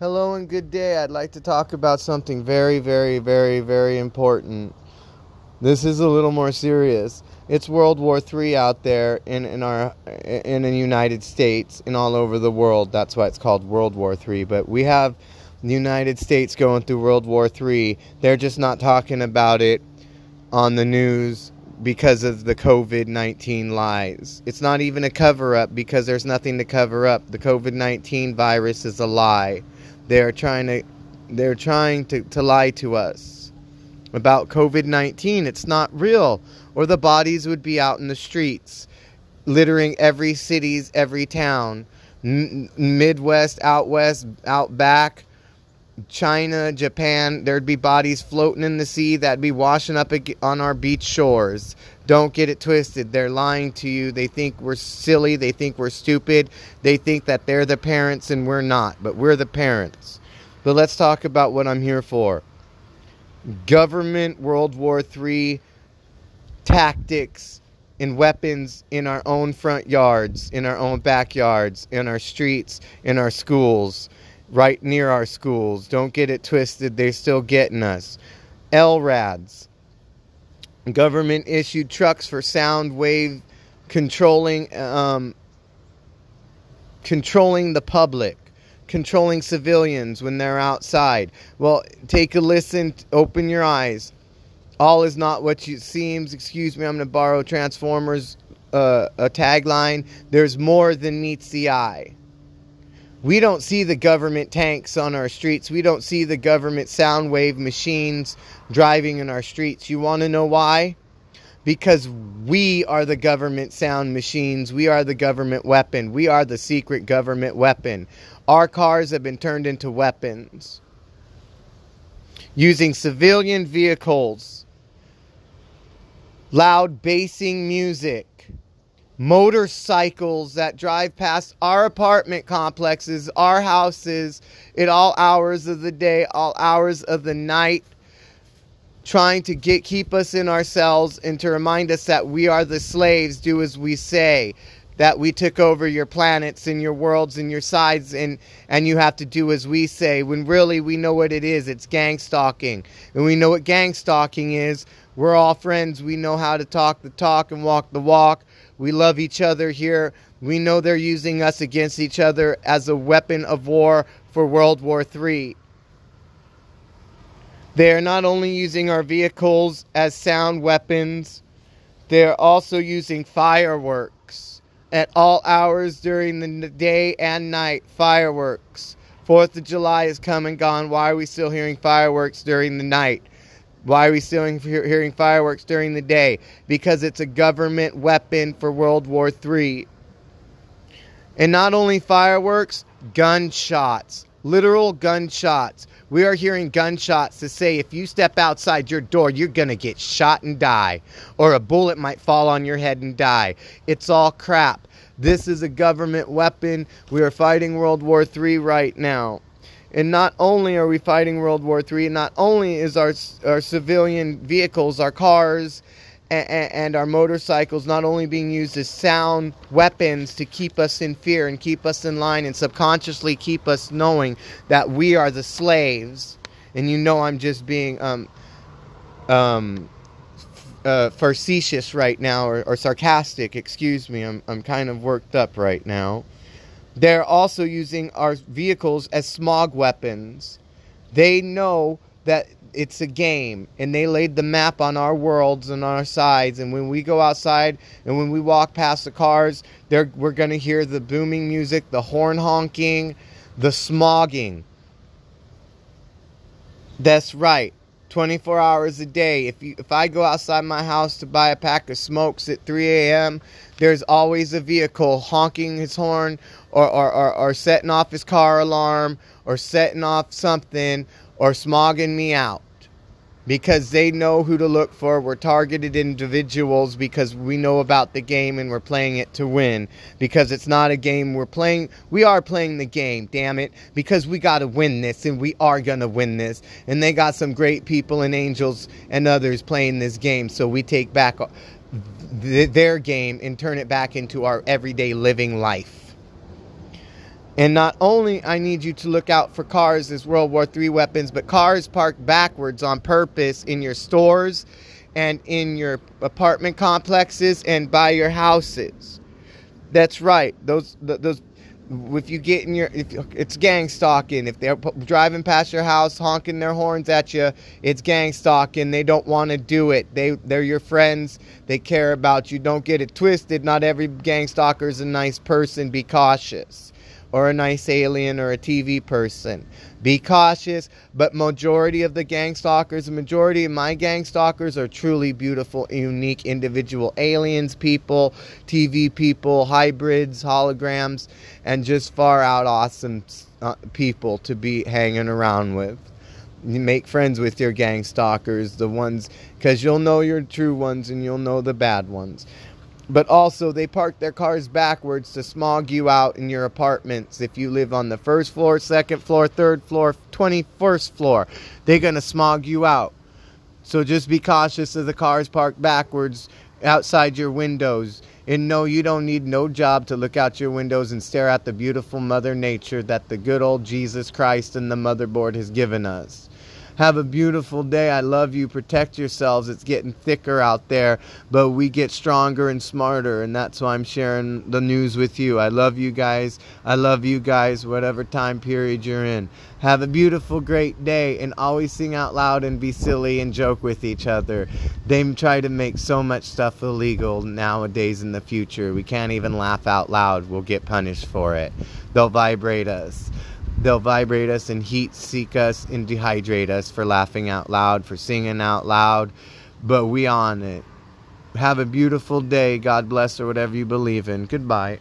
Hello and good day. I'd like to talk about something very, very, very, very important. This is a little more serious. It's World War III out there in, in our in the United States and all over the world. That's why it's called World War III. But we have the United States going through World War III. They're just not talking about it on the news because of the COVID 19 lies. It's not even a cover up because there's nothing to cover up. The COVID 19 virus is a lie. They're trying to they're trying to, to lie to us about COVID 19. It's not real, or the bodies would be out in the streets, littering every cities, every town, M- Midwest, out west, out back. China, Japan, there'd be bodies floating in the sea that'd be washing up on our beach shores. Don't get it twisted. They're lying to you. They think we're silly. They think we're stupid. They think that they're the parents and we're not, but we're the parents. But let's talk about what I'm here for. Government World War III tactics and weapons in our own front yards, in our own backyards, in our streets, in our schools right near our schools. Don't get it twisted, they're still getting us. LRADs, government issued trucks for sound wave controlling um, controlling the public controlling civilians when they're outside. Well take a listen open your eyes. All is not what it seems. Excuse me i'm going to borrow transformers uh, a tagline. There's more than meets the eye we don't see the government tanks on our streets. We don't see the government sound wave machines driving in our streets. You want to know why? Because we are the government sound machines. We are the government weapon. We are the secret government weapon. Our cars have been turned into weapons. Using civilian vehicles, loud basing music, motorcycles that drive past our apartment complexes, our houses at all hours of the day, all hours of the night, trying to get keep us in our cells and to remind us that we are the slaves, do as we say. That we took over your planets and your worlds and your sides, and, and you have to do as we say. When really we know what it is. It's gang stalking. And we know what gang stalking is. We're all friends. We know how to talk the talk and walk the walk we love each other here. We know they're using us against each other as a weapon of war for World War III. They are not only using our vehicles as sound weapons, they're also using fireworks at all hours during the day and night. Fireworks. Fourth of July is come and gone. Why are we still hearing fireworks during the night? Why are we still hearing fireworks during the day? Because it's a government weapon for World War III. And not only fireworks, gunshots. Literal gunshots. We are hearing gunshots to say if you step outside your door, you're going to get shot and die. Or a bullet might fall on your head and die. It's all crap. This is a government weapon. We are fighting World War III right now. And not only are we fighting World War III, not only is our, our civilian vehicles, our cars, and, and, our motorcycles not only being used as sound weapons to keep us in fear and keep us in line and subconsciously keep us knowing that we are the slaves. And you know I'm just being um, um, uh, facetious right now or, or sarcastic. Excuse me. I'm, I'm kind of worked up right now. They're also using our vehicles as smog weapons. They know that it's a game and they laid the map on our worlds and our sides and when we go outside and when we walk past the cars we're going to hear the booming music the horn honking the smogging that's right 24 hours a day. If you if I go outside my house to buy a pack of smokes at 3 a.m., there's always a vehicle honking his horn or, or, or, or setting off his car alarm or setting off something or smogging me out because they know who to look for. We're targeted individuals because we know about the game and we're playing it to win. Because it's not a game we're playing. We are playing the game, damn it. Because we got to win this and we are going to win this. And they got some great people and angels and others playing this game. So we take back their game and turn it back into our everyday living life. And not only I need you to look out for cars as World War III weapons, but cars parked backwards on purpose in your stores and in your apartment complexes and by your houses. That's right. Those those if you get in your if it's gang stalking. If they're driving past your house honking their horns at you it's gang stalking. They don't want to do it. They they're your friends. They care about you. Don't get it twisted. Not every gang stalker is a nice person. Be cautious or a nice alien or a TV person. Be cautious, but majority of the gang stalkers, majority of my gang stalkers are truly beautiful, unique individual aliens, people, TV people, hybrids, holograms, and just far out awesome uh, people to be hanging around with. Make friends with your gang stalkers, the ones, because you'll know your true ones and you'll know the bad ones but also they park their cars backwards to smog you out in your apartments if you live on the first floor second floor third floor 21st floor. They're going to smog you out. So just be cautious of the cars parked backwards outside your windows. And no you don't need no job to look out your windows and stare at the beautiful mother nature that the good old jesus christ and the motherboard has given us have a beautiful day. I love you. Protect yourselves. It's getting thicker out there, but we get stronger and smarter, and that's why I'm sharing the news with you. I love you guys. I love you guys, whatever time period you're in. Have a beautiful, great day, and always sing out loud and be silly and joke with each other. They try to make so much stuff illegal nowadays in the future. We can't even laugh out loud. We'll get punished for it. They'll vibrate us. They'll vibrate us and heat seek us and dehydrate us for laughing out loud, for singing out loud. But we on it. Have a beautiful day. God bless or whatever you believe in. Goodbye.